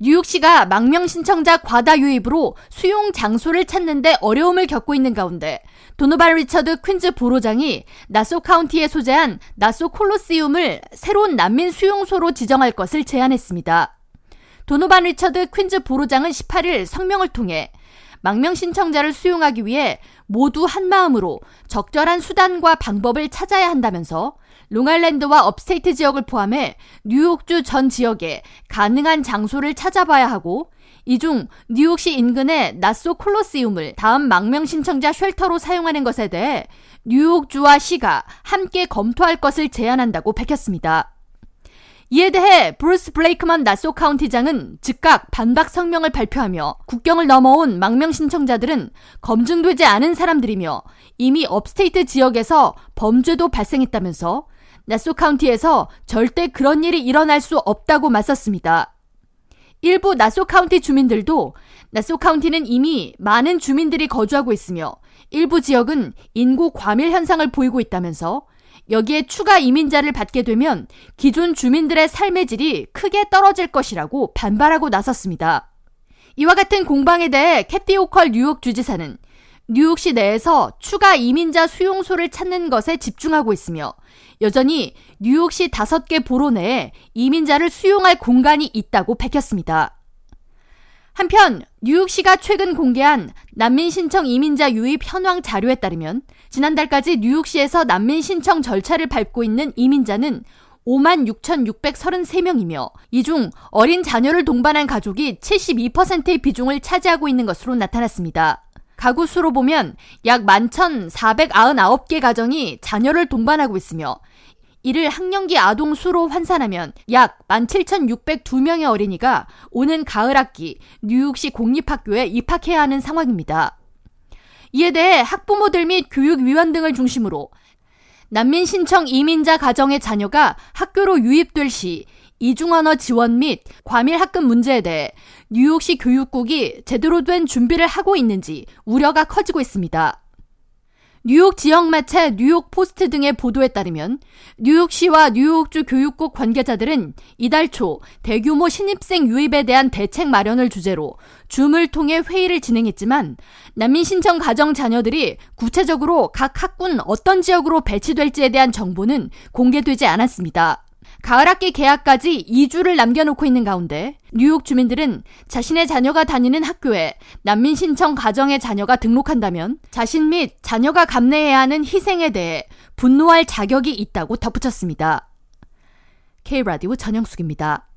뉴욕시가 망명 신청자 과다 유입으로 수용 장소를 찾는데 어려움을 겪고 있는 가운데 도노반 리처드 퀸즈 보로장이 나소 카운티에 소재한 나소 콜로시움을 새로운 난민 수용소로 지정할 것을 제안했습니다. 도노반 리처드 퀸즈 보로장은 18일 성명을 통해 망명 신청자를 수용하기 위해 모두 한 마음으로 적절한 수단과 방법을 찾아야 한다면서 롱아일랜드와 upstate 지역을 포함해 뉴욕주 전 지역에 가능한 장소를 찾아봐야 하고 이 중 뉴욕시 인근의 나소 콜로시움을 다음 망명 신청자 shelter로 사용하는 것에 대해 뉴욕주와 시가 함께 검토할 것을 제안한다고 밝혔습니다. 이에 대해 브루스 블레이크먼 나소 카운티장은 즉각 반박 성명을 발표하며 국경을 넘어온 망명 신청자들은 검증되지 않은 사람들이며 이미 upstate 지역에서 범죄도 발생했다면서 나소 카운티에서 절대 그런 일이 일어날 수 없다고 맞섰습니다. 일부 나소 카운티 주민들도 나소 카운티는 이미 많은 주민들이 거주하고 있으며 일부 지역은 인구 과밀 현상을 보이고 있다면서 여기에 추가 이민자를 받게 되면 기존 주민들의 삶의 질이 크게 떨어질 것이라고 반발하고 나섰습니다. 이와 같은 공방에 대해 캐시 호컬 뉴욕 주지사는 뉴욕시 내에서 추가 이민자 수용소를 찾는 것에 집중하고 있으며 여전히 뉴욕시 다섯 개 보로 내에 이민자를 수용할 공간이 있다고 밝혔습니다. 한편 뉴욕시가 최근 공개한 난민 신청 이민자 유입 현황 자료에 따르면 지난달까지 뉴욕시에서 난민 신청 절차를 밟고 있는 이민자는 5만 6,633명이며 이 중 어린 자녀를 동반한 가족이 72%의 비중을 차지하고 있는 것으로 나타났습니다. 가구 수로 보면 약 11,499개 가정이 자녀를 동반하고 있으며 이를 학령기 아동 수로 환산하면 약 17,602명의 어린이가 오는 가을 학기 뉴욕시 공립학교에 입학해야 하는 상황입니다. 이에 대해 학부모들 및 교육위원 등을 중심으로 난민 신청 이민자 가정의 자녀가 학교로 유입될 시 이중언어 지원 및 과밀 학급 문제에 대해 뉴욕시 교육국이 제대로 된 준비를 하고 있는지 우려가 커지고 있습니다. 뉴욕 지역 매체 뉴욕 포스트 등의 보도에 따르면 뉴욕시와 뉴욕주 교육국 관계자들은 이달 초 대규모 신입생 유입에 대한 대책 마련을 주제로 줌을 통해 회의를 진행했지만 난민 신청 가정 자녀들이 구체적으로 각 학군 어떤 지역으로 배치될지에 대한 정보는 공개되지 않았습니다. 가을 학기 개학까지 2주를 남겨놓고 있는 가운데 뉴욕 주민들은 자신의 자녀가 다니는 학교에 난민 신청 가정의 자녀가 등록한다면 자신 및 자녀가 감내해야 하는 희생에 대해 분노할 자격이 있다고 덧붙였습니다. K라디오 전영숙입니다.